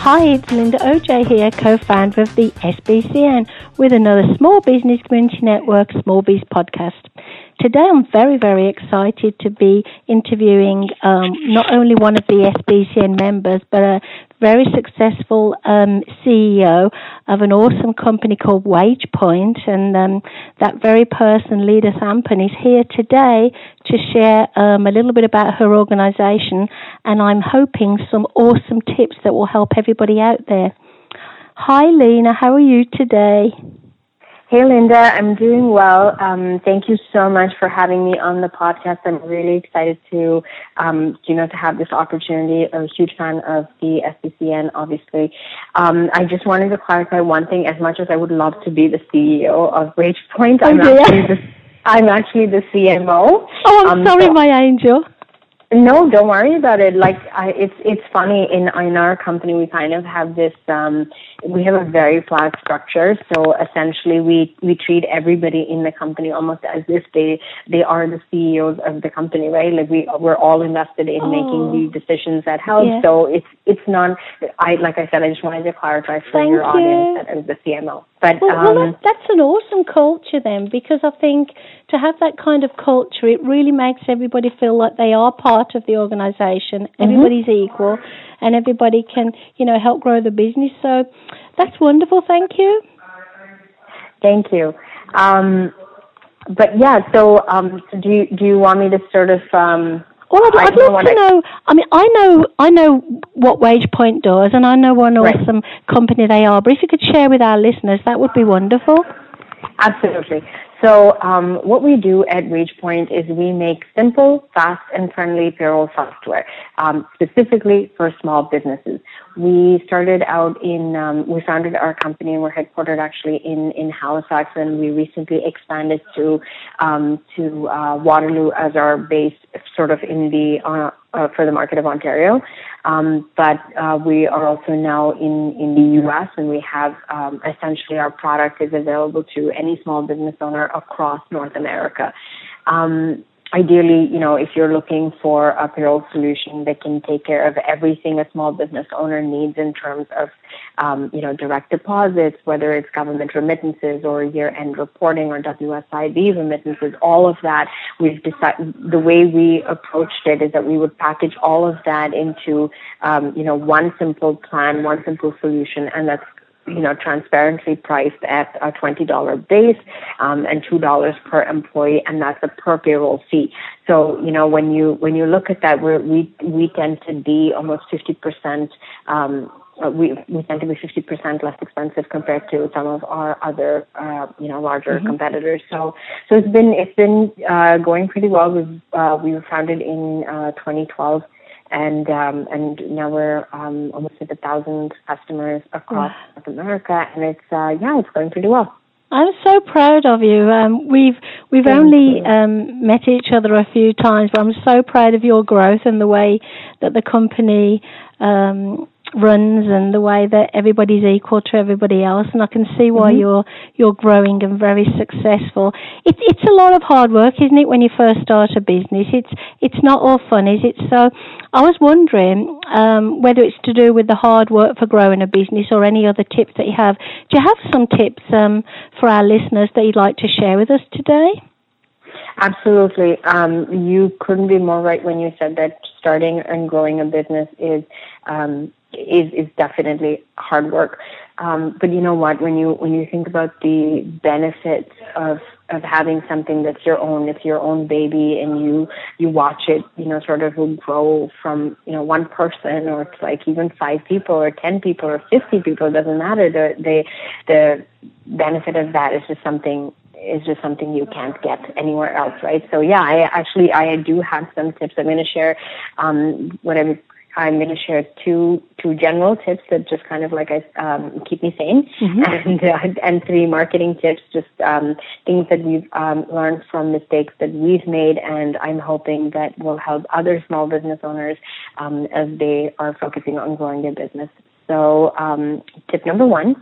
Hi, it's Linda OJ here, co-founder of the SBCN with another Small Business Community Network Small Biz podcast. Today I'm very, very excited to be interviewing um, not only one of the SBCN members, but a very successful um, CEO of an awesome company called WagePoint. And um, that very person, Leda Sampan, is here today to share um, a little bit about her organization. And I'm hoping some awesome tips that will help everybody out there. Hi, Lena. How are you today? Hey, Linda. I'm doing well. Um, thank you so much for having me on the podcast. I'm really excited to, um, you know, to have this opportunity. I'm a huge fan of the SBCN, obviously. Um, I just wanted to clarify one thing. As much as I would love to be the CEO of WagePoint, I'm, oh, actually, the, I'm actually the CMO. Oh, I'm um, sorry, so, my angel. No, don't worry about it. Like I, it's it's funny in in our company we kind of have this um we have a very flat structure. So essentially we we treat everybody in the company almost as if they they are the CEOs of the company, right? Like we we're all invested in oh. making the decisions that help. Yeah. So it's it's not I like I said I just wanted to clarify for Thank your you. audience that the CMO. But well, um, well that, that's an awesome culture then, because I think to have that kind of culture, it really makes everybody feel like they are part of the organization. Mm-hmm. Everybody's equal, and everybody can, you know, help grow the business. So that's wonderful. Thank you. Thank you. Um, but yeah, so um, do you, do you want me to sort of um, well, I'd, I'd love to know. I mean, I know I know what WagePoint does, and I know what an awesome company they are. But if you could share with our listeners, that would be wonderful. Absolutely. So um, what we do at WagePoint is we make simple, fast, and friendly payroll software, um, specifically for small businesses. We started out in, um, we founded our company and we're headquartered actually in, in Halifax and we recently expanded to, um, to uh, Waterloo as our base sort of in the, uh, uh, for the market of Ontario. Um, but uh, we are also now in, in the U.S. and we have um, essentially our product is available to any small business owner across North America. Um, ideally, you know, if you're looking for a payroll solution that can take care of everything a small business owner needs in terms of, um, you know, direct deposits, whether it's government remittances or year-end reporting or WSIB remittances, all of that, we've decided, the way we approached it is that we would package all of that into, um, you know, one simple plan, one simple solution, and that's you know, transparently priced at a $20 base um, and $2 per employee, and that's a per payroll fee. So, you know, when you when you look at that, we're, we we tend to be almost 50%. Um, we we tend to be 50% less expensive compared to some of our other, uh, you know, larger mm-hmm. competitors. So, so it's been it's been uh, going pretty well. We've uh, we were founded in uh, 2012 and um, and now we're um, almost at a thousand customers across North America, and it's uh, yeah, it's going pretty well. I'm so proud of you. Um, we've we've Thank only um, met each other a few times, but I'm so proud of your growth and the way that the company um, runs and the way that everybody's equal to everybody else and I can see why mm-hmm. you're you're growing and very successful. It's it's a lot of hard work, isn't it, when you first start a business? It's it's not all fun, is it? So I was wondering um, whether it's to do with the hard work for growing a business or any other tips that you have. Do you have some tips um, for our listeners that you'd like to share with us today? Absolutely. Um, you couldn't be more right when you said that starting and growing a business is um, is is definitely hard work. Um, but you know what? When you when you think about the benefits of of having something that's your own, it's your own baby, and you you watch it, you know, sort of grow from you know one person, or it's like even five people, or ten people, or fifty people. It doesn't matter. The the the benefit of that is just something is just something you can't get anywhere else, right? So yeah, I actually I do have some tips. I'm going to share um, what I'm I'm going to share two two general tips that just kind of like I um, keep me sane, mm-hmm. and uh, and three marketing tips, just um, things that we've um, learned from mistakes that we've made, and I'm hoping that will help other small business owners um, as they are focusing on growing their business. So um, tip number one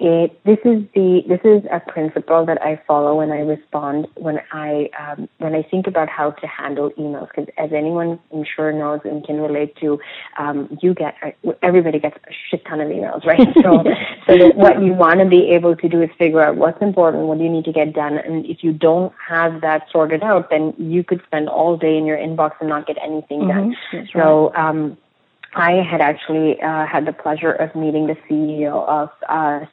it, this is the this is a principle that I follow when I respond when I um, when I think about how to handle emails because as anyone I'm sure knows and can relate to, um, you get everybody gets a shit ton of emails, right? So so what you want to be able to do is figure out what's important, what do you need to get done, and if you don't have that sorted out, then you could spend all day in your inbox and not get anything mm-hmm. done. so. Um, I had actually uh, had the pleasure of meeting the CEO of uh.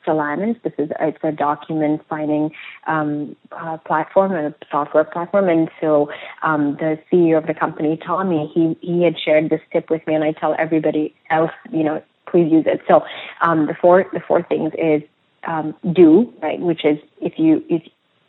This is it's a document signing um, uh, platform, a software platform, and so um, the CEO of the company, Tommy, he he had shared this tip with me, and I tell everybody else, you know, please use it. So um, the four the four things is um, do right, which is if you if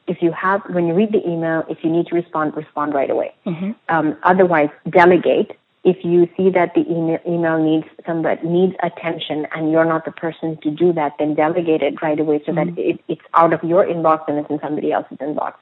if you have when you read the email, if you need to respond, respond right away. Mm-hmm. Um, otherwise, delegate if you see that the email, email needs somebody needs attention and you're not the person to do that, then delegate it right away so mm-hmm. that it, it's out of your inbox and it's in somebody else's inbox.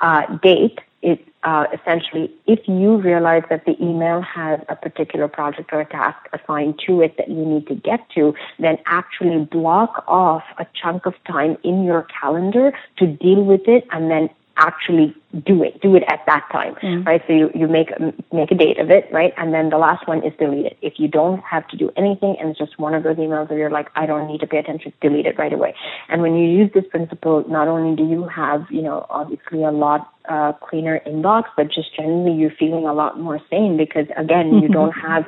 Uh, date is uh, essentially if you realize that the email has a particular project or a task assigned to it that you need to get to, then actually block off a chunk of time in your calendar to deal with it and then actually do it, do it at that time, mm. right? So you, you make, make a date of it, right? And then the last one is delete it. If you don't have to do anything and it's just one of those emails where you're like, I don't need to pay attention, delete it right away. And when you use this principle, not only do you have, you know, obviously a lot uh, cleaner inbox, but just generally you're feeling a lot more sane because again, you don't have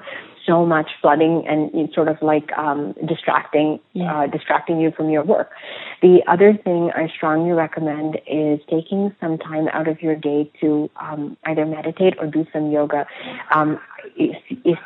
so much flooding and sort of like um, distracting yeah. uh, distracting you from your work. The other thing I strongly recommend is taking some time out of your day to um, either meditate or do some yoga. Um, if, if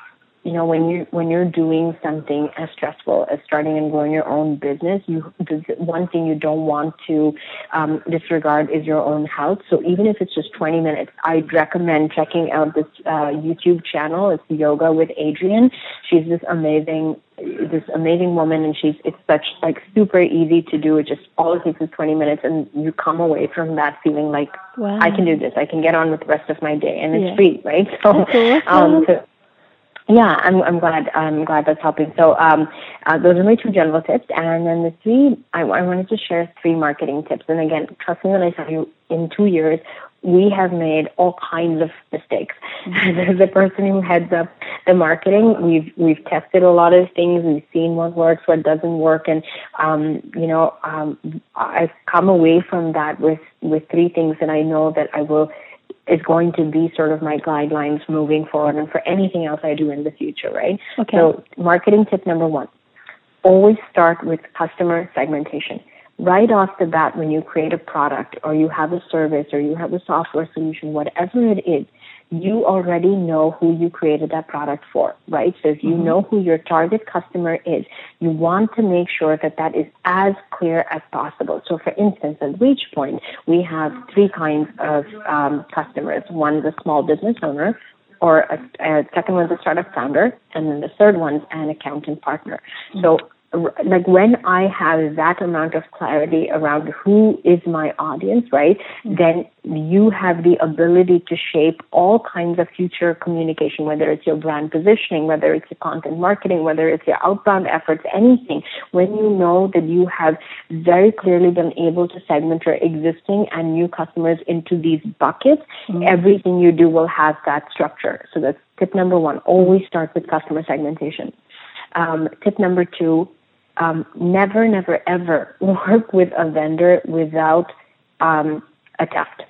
you know when you when you're doing something as stressful as starting and growing your own business you the one thing you don't want to um, disregard is your own health. So even if it's just 20 minutes i'd recommend checking out this uh, youtube channel. It's yoga with adriene she's this amazing this amazing woman and she's it's such like super easy to do. It just all it takes is 20 minutes and you come away from that feeling like wow. i can do this. I can get on with the rest of my day. And it's yeah. free right? So, um, so yeah, I'm I'm glad I'm glad that's helping. So um, uh, those are my two general tips, and then the three I, I wanted to share three marketing tips. And again, trust me when I tell you, in two years we have made all kinds of mistakes. Mm-hmm. As a person who heads up the marketing, we've we've tested a lot of things. We've seen what works, what doesn't work, and um, you know um, I've come away from that with with three things that I know that I will is going to be sort of my guidelines moving forward and for anything else I do in the future, right? Okay. So marketing tip number one, always start with customer segmentation. Right off the bat, when you create a product or you have a service or you have a software solution, whatever it is, you already know who you created that product for, right? So if you mm-hmm. know who your target customer is, you want to make sure that that is as clear as possible. So for instance, at WagePoint, we have three kinds of um, customers. One is a small business owner, or a, a second one's a startup founder, and then the third one's an accountant partner. So like when I have that amount of clarity around who is my audience, right, mm-hmm. then you have the ability to shape all kinds of future communication, whether it's your brand positioning, whether it's your content marketing, whether it's your outbound efforts, anything. When you know that you have very clearly been able to segment your existing and new customers into these buckets, mm-hmm. everything you do will have that structure. So that's tip number one. Always start with customer segmentation. Um, tip number two, um, never, never, ever work with a vendor without um, a test.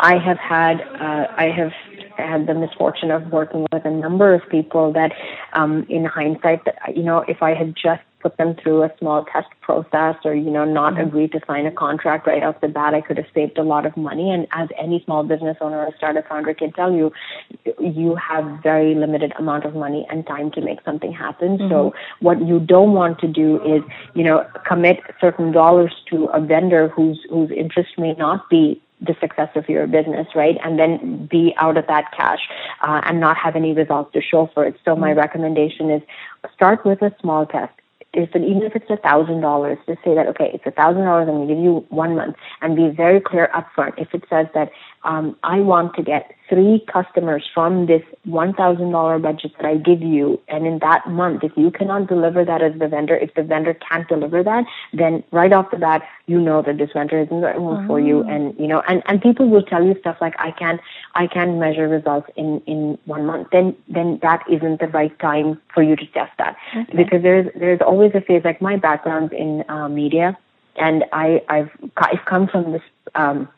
I have had uh, I have had the misfortune of working with a number of people that, um, in hindsight, that you know, if I had just put them through a small test process or, you know, not mm-hmm. agree to sign a contract right off the bat, I could have saved a lot of money. And as any small business owner or startup founder can tell you, you have very limited amount of money and time to make something happen. Mm-hmm. So what you don't want to do is, you know, commit certain dollars to a vendor whose, whose interest may not be the success of your business, right? And then be out of that cash uh, and not have any results to show for it. So my mm-hmm. recommendation is start with a small test if it, even if it's a thousand dollars, just say that okay, it's a thousand dollars. I'm going to give you one month, and be very clear upfront. If it says that um, I want to get three customers from this $1,000 budget that I give you. And in that month, if you cannot deliver that as the vendor, if the vendor can't deliver that, then right off the bat, you know that this vendor isn't the right one for you. Oh. And, you know, and, and people will tell you stuff like, I can't, I can't measure results in, in one month. Then, then that isn't the right time for you to test that. Okay. Because there's, there's always a phase, like my background in uh, media, and I, I've, I've come from this, um,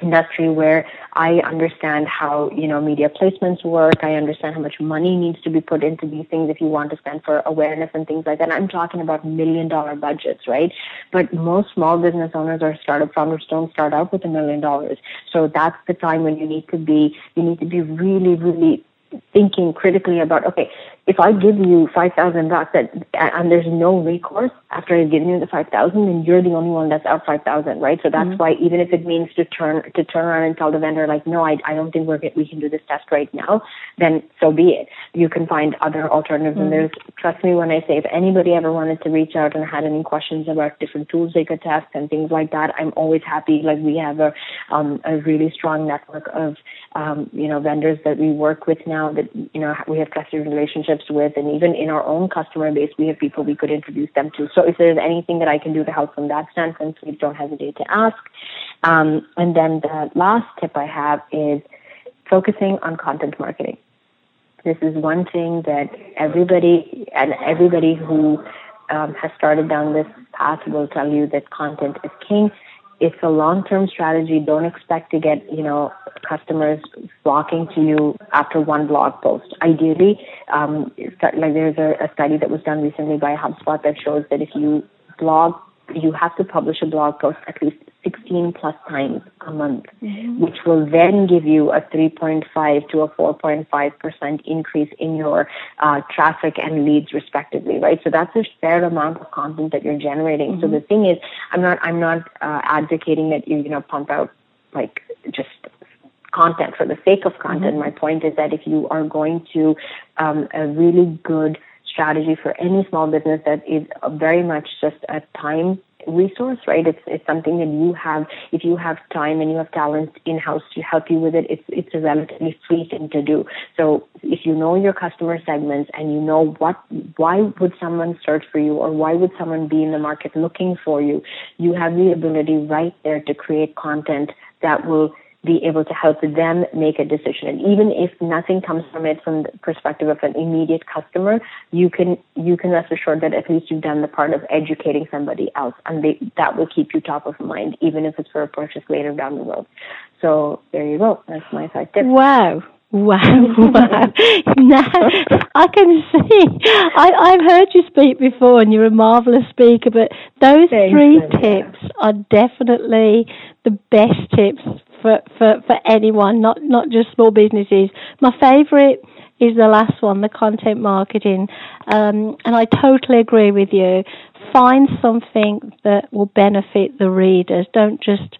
industry where I understand how, you know, media placements work. I understand how much money needs to be put into these things if you want to spend for awareness and things like that. I'm talking about million dollar budgets, right? But most small business owners or startup founders don't start out with a million dollars. So that's the time when you need to be, you need to be really, really thinking critically about, okay, if I give you 5,000 bucks and, and there's no recourse after I've given you the 5,000, then you're the only one that's out 5,000, right? So that's mm-hmm. why even if it means to turn, to turn around and tell the vendor, like, no, I, I don't think we're, we can do this test right now, then so be it. You can find other alternatives. Mm-hmm. And there's, trust me when I say if anybody ever wanted to reach out and had any questions about different tools they could test and things like that, I'm always happy. Like we have a, um, a really strong network of, um, you know, vendors that we work with now that, you know, we have trusted relationships with, and even in our own customer base, we have people we could introduce them to. So if there's anything that I can do to help from that standpoint, please don't hesitate to ask. Um, and then the last tip I have is focusing on content marketing. This is one thing that everybody and everybody who um, has started down this path will tell you that content is king it's a long-term strategy. Don't expect to get, you know, customers flocking to you after one blog post. Ideally, um, like there's a, a study that was done recently by HubSpot that shows that if you blog you have to publish a blog post at least 16 plus times a month, mm-hmm. which will then give you a 3.5 to a 4.5% increase in your uh, traffic and leads respectively, right? So that's a fair amount of content that you're generating. Mm-hmm. So the thing is, I'm not, I'm not uh, advocating that you, you know, pump out like just content for the sake of content. Mm-hmm. My point is that if you are going to um, a really good strategy for any small business that is very much just a time resource, right? It's it's something that you have. If you have time and you have talent in house to help you with it, it's it's a relatively free thing to do. So if you know your customer segments and you know what, why would someone search for you or why would someone be in the market looking for you, you have the ability right there to create content that will be able to help them make a decision. And even if nothing comes from it from the perspective of an immediate customer, you can you can rest assured that at least you've done the part of educating somebody else, and they, that will keep you top of mind, even if it's for a purchase later down the road. So there you go. That's my five tips. Wow. Wow, wow. now, I can see, I, I've heard you speak before and you're a marvellous speaker, but those Thanks, three tips are definitely the best tips for, for, for anyone, not, not just small businesses. My favourite is the last one, the content marketing. Um, and I totally agree with you. Find something that will benefit the readers. Don't just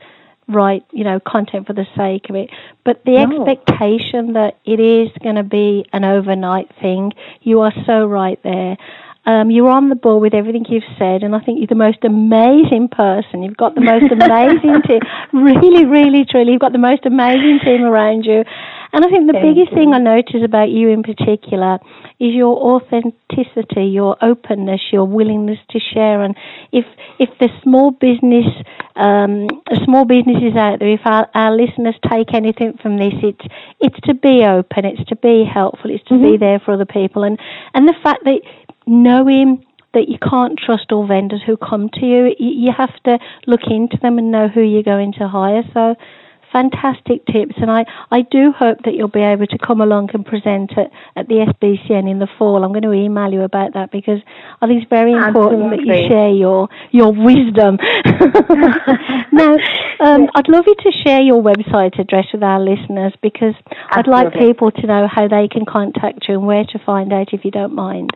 write, you know, content for the sake of it. But the no. expectation that it is going to be an overnight thing, you are so right there. Um, you're on the ball with everything you've said, and I think you're the most amazing person. You've got the most amazing team. Really, really, truly, you've got the most amazing team around you. And I think the Thank biggest you. thing I notice about you in particular is your authenticity, your openness, your willingness to share. And if if the small business, um, small businesses out there, if our, our listeners take anything from this, it's it's to be open, it's to be helpful, it's to mm-hmm. be there for other people, and and the fact that knowing that you can't trust all vendors who come to you. You have to look into them and know who you're going to hire. So fantastic tips, and I, I do hope that you'll be able to come along and present at, at the SBCN in the fall. I'm going to email you about that because I think it's very important Absolutely. that you share your your wisdom. now, um, I'd love you to share your website address with our listeners because Absolutely. I'd like people to know how they can contact you and where to find out if you don't mind.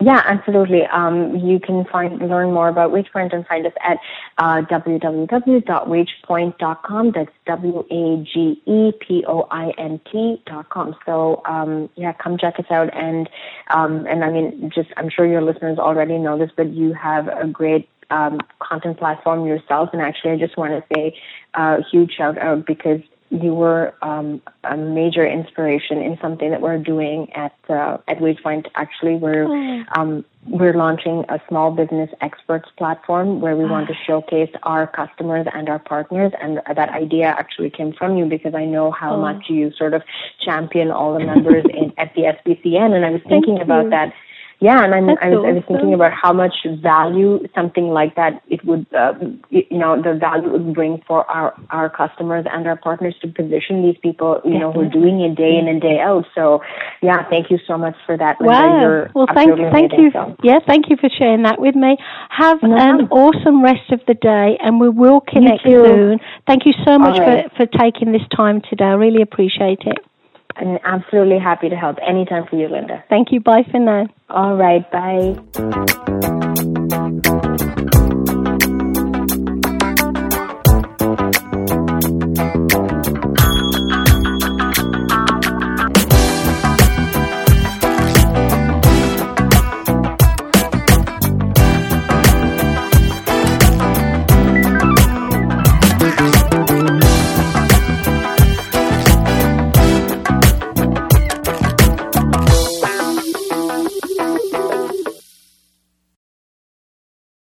Yeah, absolutely. Um, you can find learn more about WagePoint and find us at uh, www.wagepoint.com. That's W A G E P O I N T dot com. So um, yeah, come check us out. And um, and I mean, just I'm sure your listeners already know this, but you have a great um, content platform yourself. And actually, I just want to say a huge shout out because you were um, a major inspiration in something that we're doing at uh, at WagePoint. Actually, we're oh. um, we're launching a small business experts platform where we want to ah. showcase our customers and our partners. And that idea actually came from you because I know how oh. much you sort of champion all the members in at the SBCN. And I was thinking about that yeah, and I'm, I was, I was thinking about how much value something like that it would, uh, you know, the value it would bring for our our customers and our partners to position these people, you know, who are doing it day in and day out. So, yeah, thank you so much for that. Linda. Wow. You're well, thank thank you. So. Yeah, thank you for sharing that with me. Have no an awesome rest of the day, and we will connect soon. Thank you so much right. for for taking this time today. I really appreciate it. I'm absolutely happy to help anytime for you, Linda. Thank you. Bye for now. All right. Bye.